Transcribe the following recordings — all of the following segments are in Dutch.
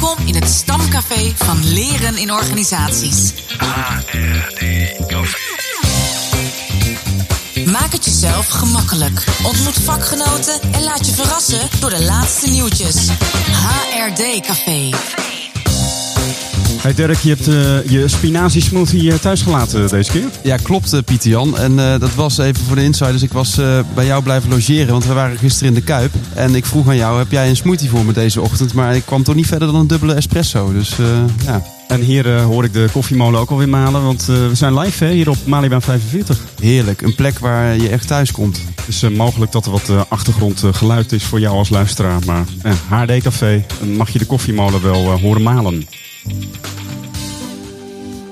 Welkom in het stamcafé van Leren in Organisaties. HRD Café. Maak het jezelf gemakkelijk. Ontmoet vakgenoten en laat je verrassen door de laatste nieuwtjes. HRD Café. Hey Dirk, je hebt eh, je spinazie smoothie eh, thuis gelaten deze keer. Ja, klopt, eh, Pieter Jan. En eh, dat was even voor de insiders. Ik was eh, bij jou blijven logeren, want we waren gisteren in de Kuip. En ik vroeg aan jou, heb jij een smoothie voor me deze ochtend? Maar ik kwam toch niet verder dan een dubbele espresso. Dus eh, ja, En hier eh, hoor ik de koffiemolen ook alweer malen, want eh, we zijn live hè, hier op Malibaan 45. heerlijk. Een plek waar je echt thuis komt. Het is eh, mogelijk dat er wat eh, achtergrondgeluid is voor jou als luisteraar, maar eh, HD Café eh, mag je de koffiemolen wel eh, horen malen.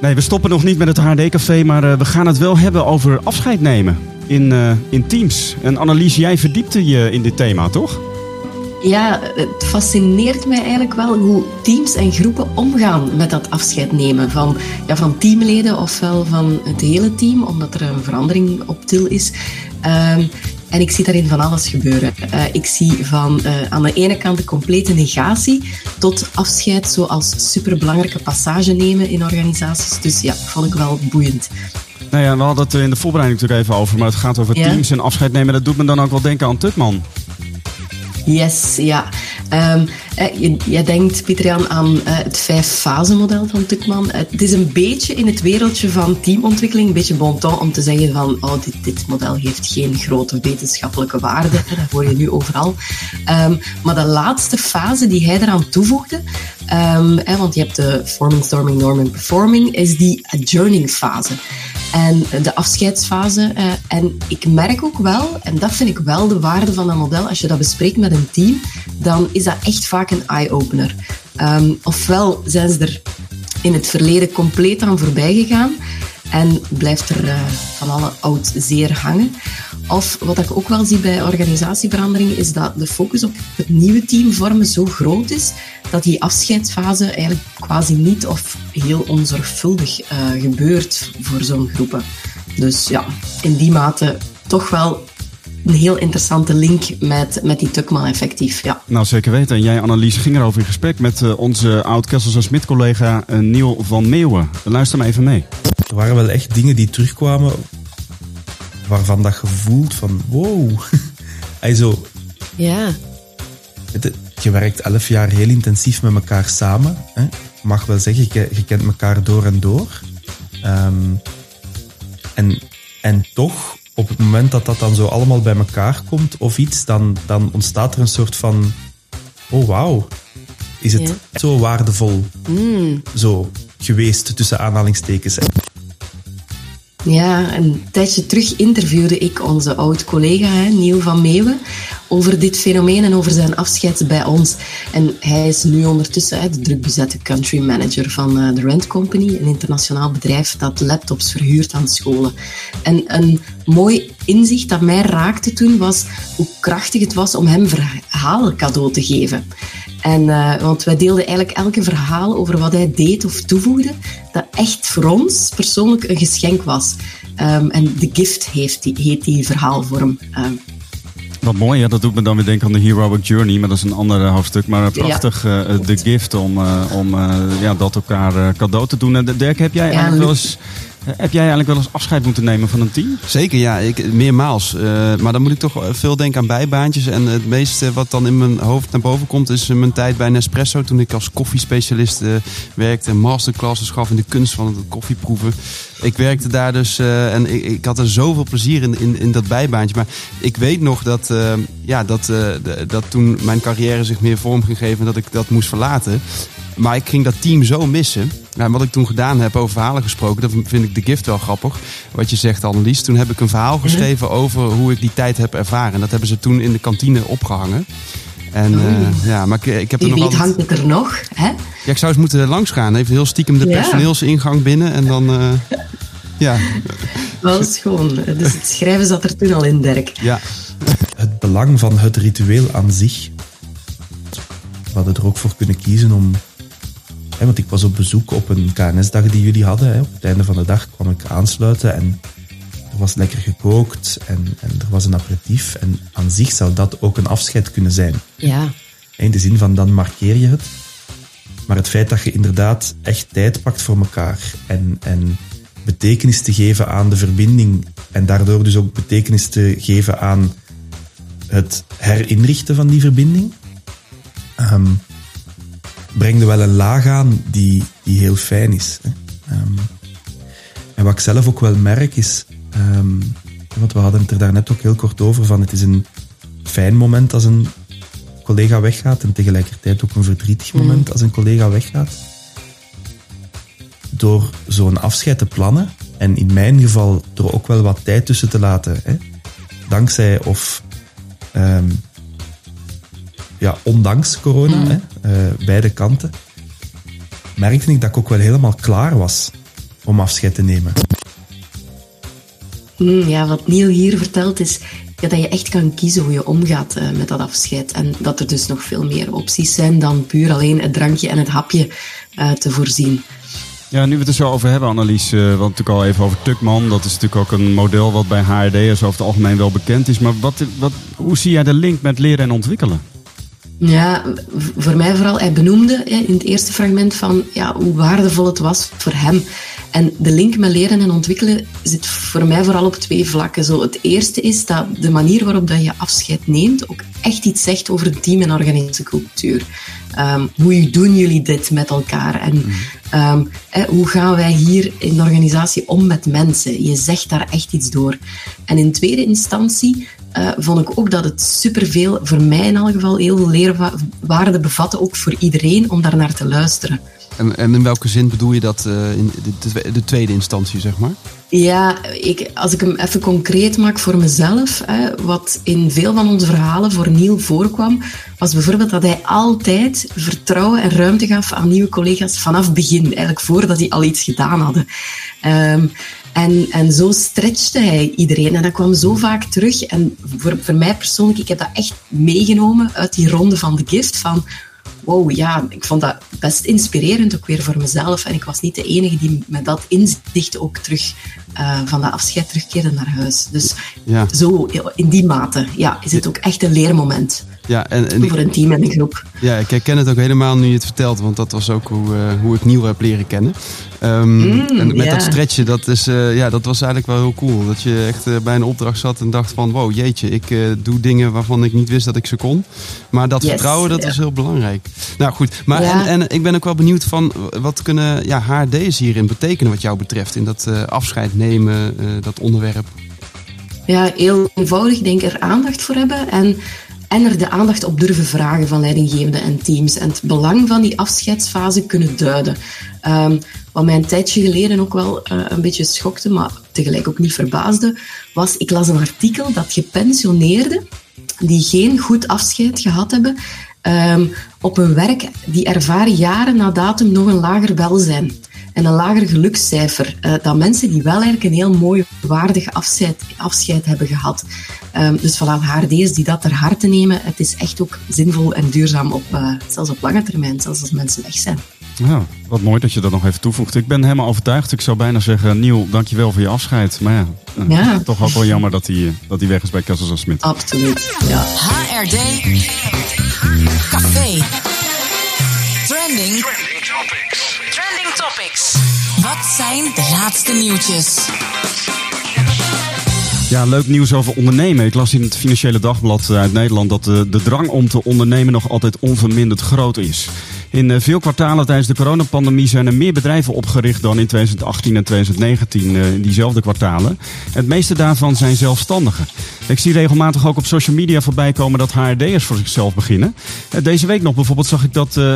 Nee, we stoppen nog niet met het HD Café, maar eh, we gaan het wel hebben over afscheid nemen in, eh, in teams. En Annelies, jij verdiepte je in dit thema, toch? Ja, het fascineert mij eigenlijk wel hoe teams en groepen omgaan met dat afscheid nemen van, ja, van teamleden ofwel van het hele team, omdat er een verandering op til is. Ehm, en ik zie daarin van alles gebeuren. Eh, ik zie van eh, aan de ene kant de complete negatie tot afscheid zoals superbelangrijke passage nemen in organisaties. Dus ja, vond ik wel boeiend. Nou ja, we hadden het in de voorbereiding natuurlijk even over, maar het gaat over Ja. teams en afscheid nemen. Dat doet me dan ook wel denken aan Tutman. Yes, ja. Ehm, eh, jij denkt, Pieter-Jan, aan eh, het vijf-fase-model van Tukman. Eh, het is een beetje in het wereldje van teamontwikkeling, een beetje bon ton om te zeggen van oh, dit, dit model heeft geen grote wetenschappelijke waarde. Dat hoor je nu overal. Ehm, maar de laatste fase die hij eraan toevoegde, ehm, want je hebt de forming, storming, norming, performing, is die adjourning-fase. En de afscheidsfase. eh, en ik merk ook wel, en dat vind ik wel de waarde van dat model, als je dat bespreekt met een team, dan is dat echt vaak een eye-opener. Ehm, ofwel zijn ze er in het verleden compleet aan voorbij gegaan en blijft er eh, van alle oud zeer hangen. Of wat ik ook wel zie bij organisatieverandering is dat de focus op het nieuwe team vormen zo groot is dat die afscheidsfase eigenlijk quasi niet of heel onzorgvuldig eh, gebeurt voor zo'n groepen. Dus ja, in die mate toch wel een heel interessante link met, met die Tukman effectief. Ja. Nou, zeker weten. En jij, Annelies, ging erover in gesprek met eh, onze oud-Kessels en Smit-collega eh, Neil van Meeuwen. Luister maar even mee. Er waren wel echt dingen die terugkwamen waarvan dat gevoeld van wow. Hij zo, Ja. het- je werkt elf jaar heel intensief met elkaar samen. Hè? Mag wel zeggen, je, je kent elkaar door en door. Ehm, en, en toch, op het moment dat dat dan zo allemaal bij elkaar komt of iets, dan, dan ontstaat er een soort van, oh wauw, is het Ja. zo waardevol zo geweest tussen aanhalingstekens. Ja, een tijdje terug interviewde ik onze oud-collega Neil van Meeuwen over dit fenomeen en over zijn afscheid bij ons. En hij is nu ondertussen de drukbezette country manager van eh, de Rent Company, een internationaal bedrijf dat laptops verhuurt aan scholen. En een mooi inzicht dat mij raakte toen was hoe krachtig het was om hem verhalen cadeau te geven. En, eh, want wij deelden eigenlijk elke verhaal over wat hij deed of toevoegde, dat echt voor ons persoonlijk een geschenk was. Ehm, en The Gift heeft die, heet die verhaalvorm. Ehm, Wat mooi, hè? dat doet me dan weer denken aan de Heroic Journey, maar dat is een ander eh, hoofdstuk. Maar prachtig, eh, eh, de gift om, om ja, dat elkaar cadeau te doen. En Dirk, heb jij, eigenlijk wel eens, heb jij eigenlijk wel eens afscheid moeten nemen van een team? Zeker, ja, ik, meermaals. Eh, maar dan moet ik toch veel denken aan bijbaantjes. En het meeste wat dan in mijn hoofd naar boven komt, is eh, mijn tijd bij Nespresso. Toen ik als koffiespecialist eh, werkte, masterclasses gaf in de kunst van het koffieproeven. Ik werkte daar dus eh, en ik, ik had er zoveel plezier in, in, dat bijbaantje. Maar ik weet nog dat, eh, ja, dat, eh, dat toen mijn carrière zich meer vorm ging geven, dat ik dat moest verlaten. Maar ik ging dat team zo missen. Nou, wat ik toen gedaan heb over verhalen gesproken, dat vind ik de gift wel grappig. Wat je zegt, Annelies. Toen heb ik een verhaal geschreven over hoe ik die tijd heb ervaren. En dat hebben ze toen in de kantine opgehangen. En eh, ja, maar ik, ik heb er wie nog altijd... hangt het er nog. Hè? Ja, ik zou eens moeten langs gaan. Even heel stiekem de Ja. personeelsingang binnen. En dan... eh, ja, Wel schoon. Dus het schrijven zat er toen al in, Dirk. ja. het belang van het ritueel aan zich. We hadden er ook voor kunnen kiezen om. Hè, want ik was op bezoek op een KNS-dag die jullie hadden. Hè. Op het einde van de dag kwam ik aansluiten en er was lekker gekookt en, en er was een aperitief. En aan zich zou dat ook een afscheid kunnen zijn. Ja. In de zin van dan markeer je het. Maar het feit dat je inderdaad echt tijd pakt voor elkaar en, en betekenis te geven aan de verbinding en daardoor dus ook betekenis te geven aan het herinrichten van die verbinding, um, brengt er wel een laag aan die, die heel fijn is. Hè. Um, en wat ik zelf ook wel merk is, um, want we hadden het er daarnet ook heel kort over, van het is een fijn moment als een collega weggaat en tegelijkertijd ook een verdrietig mm. moment als een collega weggaat. Door zo'n afscheid te plannen en in mijn geval er ook wel wat tijd tussen te laten, hè, dankzij of um, ja, ondanks corona, mm. hè, beide kanten, merkte ik dat ik ook wel helemaal klaar was om afscheid te nemen. Mm, ja, wat Neil hier vertelt is ja, dat je echt kan kiezen hoe je omgaat uh, met dat afscheid. En dat er dus nog veel meer opties zijn dan puur alleen het drankje en het hapje uh, te voorzien. Ja, nu we het er zo over hebben, Annelies, uh, want natuurlijk al even over Tukman. Dat is natuurlijk ook een model wat bij HRD'ers over het algemeen wel bekend is. Maar wat, wat, hoe zie jij de link met leren en ontwikkelen? Ja, voor mij vooral, hij benoemde in het eerste fragment van ja, hoe waardevol het was voor hem. En de link met leren en ontwikkelen zit voor mij vooral op twee vlakken. Zo, het eerste is dat de manier waarop dat je afscheid neemt ook echt iets zegt over het team- en organisatiecultuur. Um, hoe doen jullie dit met elkaar? En um, hoe gaan wij hier in de organisatie om met mensen? Je zegt daar echt iets door. En in tweede instantie uh, vond ik ook dat het superveel, voor mij in elk geval, heel veel leerwaarde bevatte, ook voor iedereen, om daar naar te luisteren. En, en in welke zin bedoel je dat uh, in de, de, tweede instantie, zeg maar? Ja, ik, als ik hem even concreet maak voor mezelf, hè, wat in veel van onze verhalen voor Neil voorkwam, was bijvoorbeeld dat hij altijd vertrouwen en ruimte gaf aan nieuwe collega's vanaf begin, eigenlijk voordat die al iets gedaan hadden. Um, en, en zo stretchte hij iedereen. En dat kwam zo vaak terug. En voor, voor mij persoonlijk, ik heb dat echt meegenomen uit die ronde van de gift. Van, wow, ja, ik vond dat best inspirerend ook weer voor mezelf. En ik was niet de enige die met dat inzicht ook terug uh, van dat afscheid terugkeerde naar huis. Dus ja. zo, in die mate, ja, is het ook echt een leermoment. Ja, en, en voor een team en een groep. Ja, ik herken het ook helemaal nu je het vertelt, want dat was ook hoe, uh, hoe ik nieuw heb leren kennen. Um, mm, en met dat stretchen, dat, is, uh, ja, dat was eigenlijk wel heel cool. Dat je echt uh, bij een opdracht zat en dacht van, wow, jeetje, ik doe dingen waarvan ik niet wist dat ik ze kon. Maar dat yes, vertrouwen, dat is heel belangrijk. Nou goed, maar ja. en, en ik ben ook wel benieuwd van, wat kunnen ja, HRD's hierin betekenen wat jou betreft? In dat afscheid nemen, dat onderwerp. Ja, heel eenvoudig. Denk er aandacht voor hebben en en er de aandacht op durven vragen van leidinggevenden en teams. En het belang van die afscheidsfase kunnen duiden. Um, wat mij een tijdje geleden ook wel uh, een beetje schokte, maar tegelijk ook niet verbaasde, was ik las een artikel dat gepensioneerden die geen goed afscheid gehad hebben, um, op hun werk, die ervaren jaren na datum nog een lager welzijn en een lager gelukscijfer uh, dan mensen die wel eigenlijk een heel mooi, waardig afscheid, afscheid hebben gehad. Um, dus voilà, HRD's die dat ter harte nemen, het is echt ook zinvol en duurzaam, op, uh, zelfs op lange termijn, zelfs als mensen weg zijn. Ja, wat mooi dat je dat nog even toevoegt. Ik ben helemaal overtuigd. Ik zou bijna zeggen, Niel, dankjewel voor je afscheid. Maar ja, uh, ja. toch ook wel jammer dat hij, dat hij weg is bij Kessels Smit. Absoluut, ja. HRD Café Trending Topics. Wat zijn de laatste nieuwtjes? Ja, leuk nieuws over ondernemen. Ik las in het Financiële Dagblad uit Nederland dat de, de drang om te ondernemen nog altijd onverminderd groot is. In eh, veel kwartalen tijdens de coronapandemie zijn er meer bedrijven opgericht dan in 2018 en 2019, eh, in diezelfde kwartalen. Het meeste daarvan zijn zelfstandigen. Ik zie regelmatig ook op social media voorbij komen dat HRD'ers voor zichzelf beginnen. Eh, deze week nog bijvoorbeeld zag ik dat uh,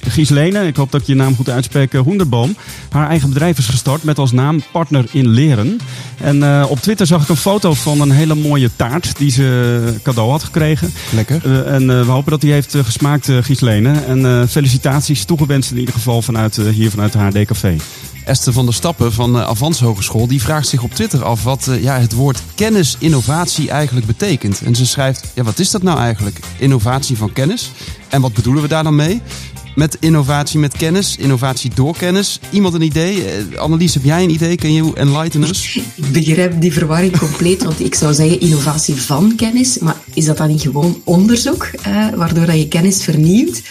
Gieslene, ik hoop dat ik je naam goed uitspreek, Hoenderboom, haar eigen bedrijf is gestart met als naam Partner in Leren. En op Twitter zag ik een foto van een hele mooie taart die ze cadeau had gekregen. Lekker. en we hopen dat die heeft gesmaakt, Gieslene. En felicitaties toegewenst in ieder geval vanuit, uh, hier vanuit de HD Café. Esther van der Stappen van uh, Avans Hogeschool die vraagt zich op Twitter af wat uh, ja, het woord kennis-innovatie eigenlijk betekent. En ze schrijft, ja, wat is dat nou eigenlijk? Innovatie van kennis. En wat bedoelen we daar dan mee? Met innovatie met kennis, innovatie door kennis. Iemand een idee? Annelies, heb jij een idee? Kun je enlighten us? Ik begrijp die verwarring compleet, want ik zou zeggen innovatie van kennis. Maar is dat dan niet gewoon onderzoek, waardoor dat je kennis vernieuwt?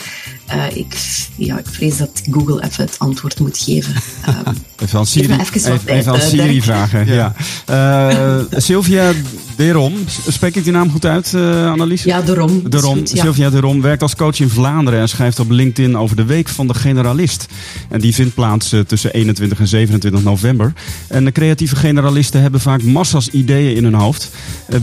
Uh, ik, ja, ik vrees dat Google even het antwoord moet geven. Um, even aan Siri, even, even aan Siri vragen. Ja. ja. Sylvia Derom, spreek ik die naam goed uit, Annelies? Ja, Derom. Derom. Goed, ja. Sylvia Derom werkt als coach in Vlaanderen en schrijft op LinkedIn over de Week van de Generalist. En die vindt plaats tussen 21 en 27 november. En de creatieve generalisten hebben vaak massa's ideeën in hun hoofd.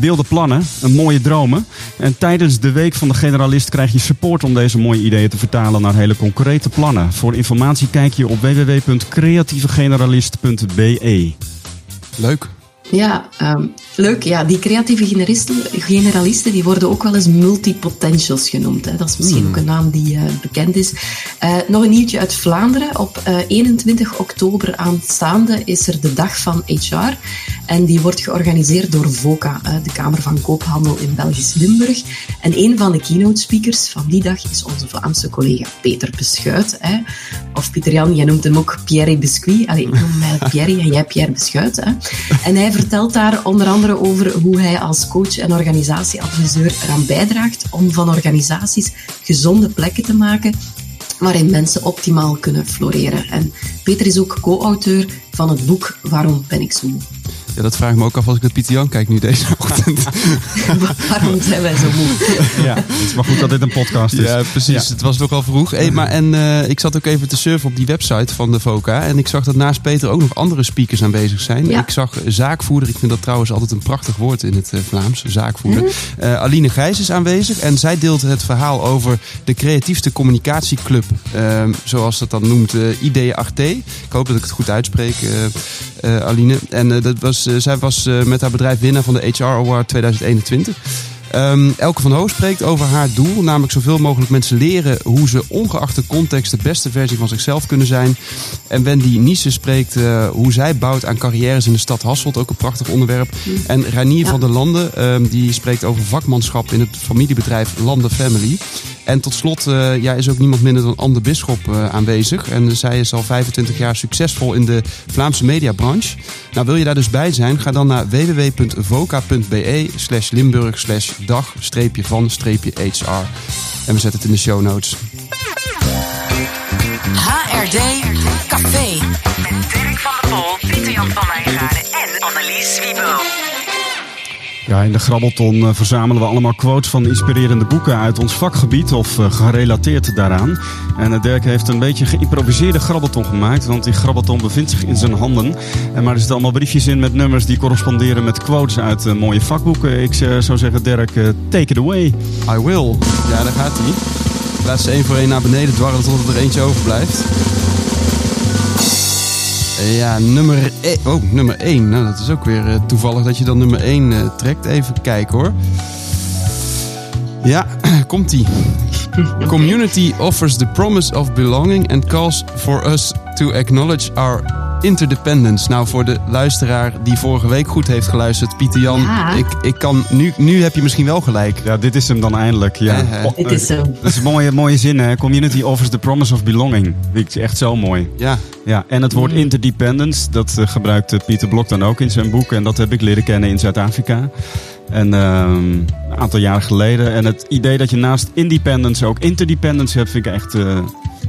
wilde plannen, een mooie dromen. En tijdens de Week van de Generalist krijg je support om deze mooie ideeën te vertalen naar hele concrete plannen. Voor informatie kijk je op www.creatievegeneralist.be. Leuk. Ja, um, leuk. Ja, die creatieve generalisten, generalisten die worden ook wel eens multipotentials genoemd. Hè. Dat is misschien hmm. ook een naam die uh, bekend is. Uh, nog een nieuwtje uit Vlaanderen. Op uh, eh, 21 oktober aanstaande is er de dag van HR. En die wordt georganiseerd door VOCA, de Kamer van Koophandel in Belgisch Limburg. En een van de keynote speakers van die dag is onze Vlaamse collega Peter Beschuit. Hè. Of Pieter Jan, jij noemt hem ook Pierre Biscuit. Allee, ik noem mij Pierre en jij Pierre Beschuit. Hè. En hij vertelt daar onder andere over hoe hij als coach en organisatieadviseur eraan bijdraagt om van organisaties gezonde plekken te maken waarin mensen optimaal kunnen floreren. En Peter is ook co-auteur van het boek Waarom ben ik zo? Ja, dat vraag ik me ook af als ik naar Pieter Jan kijk nu deze ochtend. Waarom zijn wij zo moe? ja, het is maar goed dat dit een podcast is. Ja, precies. Het was nogal vroeg. Hey, maar, en uh, ik zat ook even te surfen op die website van de VOCA. En ik zag dat naast Peter ook nog andere speakers aanwezig zijn. Ik zag zaakvoerder. Ik vind dat trouwens altijd een prachtig woord in het uh, Vlaams. Zaakvoerder. Uh, Aline Gijs is aanwezig. En zij deelt het verhaal over de creatiefste communicatieclub. Ehm, zoals dat dan noemt. IDE 8T. Ik hoop dat ik het goed uitspreek. Aline. En dat was eh, zij was eh, met haar bedrijf winnaar van de HR Award 2021. Um, Elke van Hoog spreekt over haar doel, namelijk zoveel mogelijk mensen leren hoe ze ongeacht de context de beste versie van zichzelf kunnen zijn. En Wendy Niese spreekt uh, hoe zij bouwt aan carrières in de stad Hasselt, ook een prachtig onderwerp. Mm. En Ranier van der Landen, um, die spreekt over vakmanschap in het familiebedrijf Landen Family. En tot slot uh, ja, is ook niemand minder dan Anne Bisschop uh, aanwezig. En zij is al 25 jaar succesvol in de Vlaamse mediabranche. Nou, wil je daar dus bij zijn? Ga dan naar www.voca.be slash limburg slash dag streepje van streepje HR. En we zetten het in de show notes. HRD Café. Dirk van der Pol, Pieter Jan van Wijngaarden en Annelies Wiebo. Ja, in de Grabbelton uh, verzamelen we allemaal quotes van inspirerende boeken uit ons vakgebied of uh, gerelateerd daaraan. En uh, Dirk heeft een beetje geïmproviseerde Grabbelton gemaakt, want die Grabbelton bevindt zich in zijn handen. En maar er zitten allemaal briefjes in met nummers die corresponderen met quotes uit mooie vakboeken. Ik zou zeggen, Dirk, take it away. I will. Ja, daar gaat hij. Laat ze één voor één naar beneden dwarrelen totdat er eentje overblijft. Ja, nummer 1. E- oh, nummer 1. Nou, dat is ook weer uh, toevallig dat je dan nummer 1 uh, eh, trekt. Even kijken hoor. Ja, komt-ie. Community offers the promise of belonging and calls for us to acknowledge our Interdependence. Nou, voor de luisteraar die vorige week goed heeft geluisterd, Pieter Jan, ik, ik kan, nu, nu heb je misschien wel gelijk. Ja, dit is hem dan eindelijk. Ja. Oh, dit is hem. Dat is een mooie, mooie zin, hè? Community offers the promise of belonging. Vind ik echt zo mooi. Ja. ja en het woord mm. interdependence, dat uh, gebruikt Pieter Blok dan ook in zijn boek. En dat heb ik leren kennen in Zuid-Afrika. En uh, een aantal jaren geleden. En het idee dat je naast independence ook interdependence hebt, vind ik echt. Uh,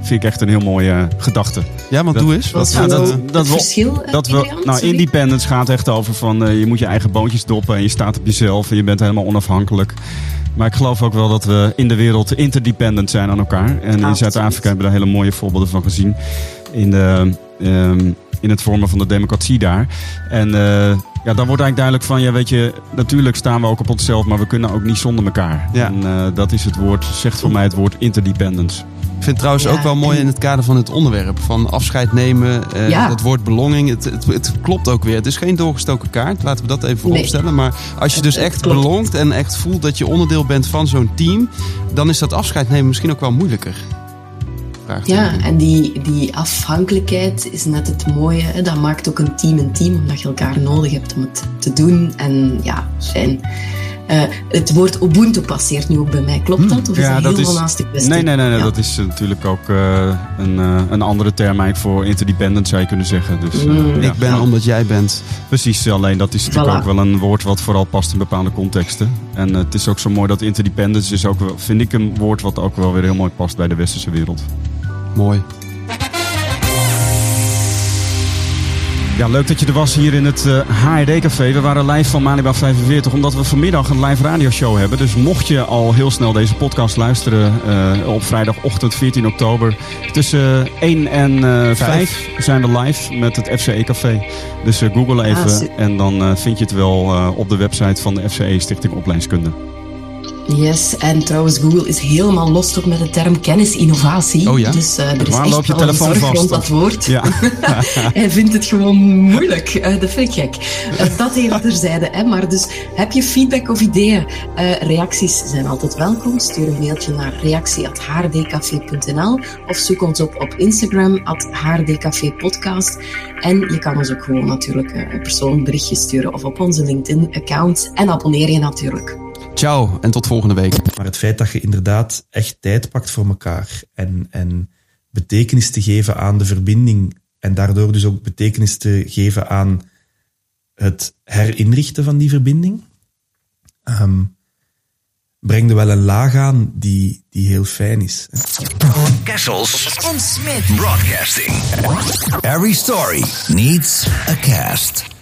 vind ik echt een heel mooie gedachte. Ja, maar doe eens. Wat, dat, dat, dat, verschil? Dat we, nou, independence gaat echt over van uh, je moet je eigen boontjes doppen en je staat op jezelf en je bent helemaal onafhankelijk. Maar ik geloof ook wel dat we in de wereld interdependent zijn aan elkaar. En in Zuid-Afrika hebben we daar hele mooie voorbeelden van gezien. In, de, um, in het vormen van de democratie daar. En uh, ja, dan wordt eigenlijk duidelijk van, ja, weet je, natuurlijk staan we ook op onszelf, maar we kunnen ook niet zonder elkaar. Ja. En uh, dat is het woord, zegt voor mij het woord interdependence. Ik vind het trouwens ook wel mooi in het kader van het onderwerp. Van afscheid nemen, ja. dat woord belonging. Het, het, het, klopt ook weer. Het is geen doorgestoken kaart, laten we dat even vooropstellen. Nee. Maar als je dus echt belongt en echt voelt dat je onderdeel bent van zo'n team... dan is dat afscheid nemen misschien ook wel moeilijker. Ja, en die, die afhankelijkheid is net het mooie. Hè? Dat maakt ook een team een team, omdat je elkaar nodig hebt om het te doen. En ja, fijn Uh, het woord Ubuntu passeert nu ook bij mij. Klopt dat? Of is ja, dat, heel naast de kwestie? Nee, nee, nee, nee dat is natuurlijk ook uh, een, uh, een andere term eigenlijk voor interdependent, zou je kunnen zeggen. Dus, mm. Ik ben omdat jij bent. Precies, alleen dat is natuurlijk ook wel een woord wat vooral past in bepaalde contexten. En het is ook zo mooi dat interdependence is ook, vind ik, een woord wat ook wel weer heel mooi past bij de westerse wereld. Mooi. Ja, leuk dat je er was hier in het uh, eh, HRD-café. We waren live van Malibaan 45, omdat we vanmiddag een live radioshow hebben. Dus mocht je al heel snel deze podcast luisteren uh, op vrijdagochtend 14 oktober... tussen 1 en uh, 5 zijn we live met het FCE-café. Dus google even ah, en dan vind je het wel op de website van de FCE Stichting Opleidingskunde. Yes, en trouwens, Google is helemaal los toch met de term kennisinnovatie. Oh ja? Dus uh, er is Waar echt je telefoon vast, rond dat woord. Ja. Hij vindt het gewoon moeilijk. Uh, dat vind ik gek. Uh, dat even terzijde. Hè. Maar dus, heb je feedback of ideeën? reacties zijn altijd welkom. Stuur een mailtje naar reactie.hrdcafé.nl of zoek ons op op Instagram, at hrdcafépodcast. En je kan ons ook gewoon natuurlijk een persoonlijk berichtje sturen of op onze LinkedIn-account. En abonneer je natuurlijk. Ciao en tot volgende week. Maar het feit dat je inderdaad echt tijd pakt voor elkaar en, en betekenis te geven aan de verbinding en daardoor dus ook betekenis te geven aan het herinrichten van die verbinding, um, brengt er wel een laag aan die, die heel fijn is. Kessels en Smith Broadcasting. Every story needs a cast.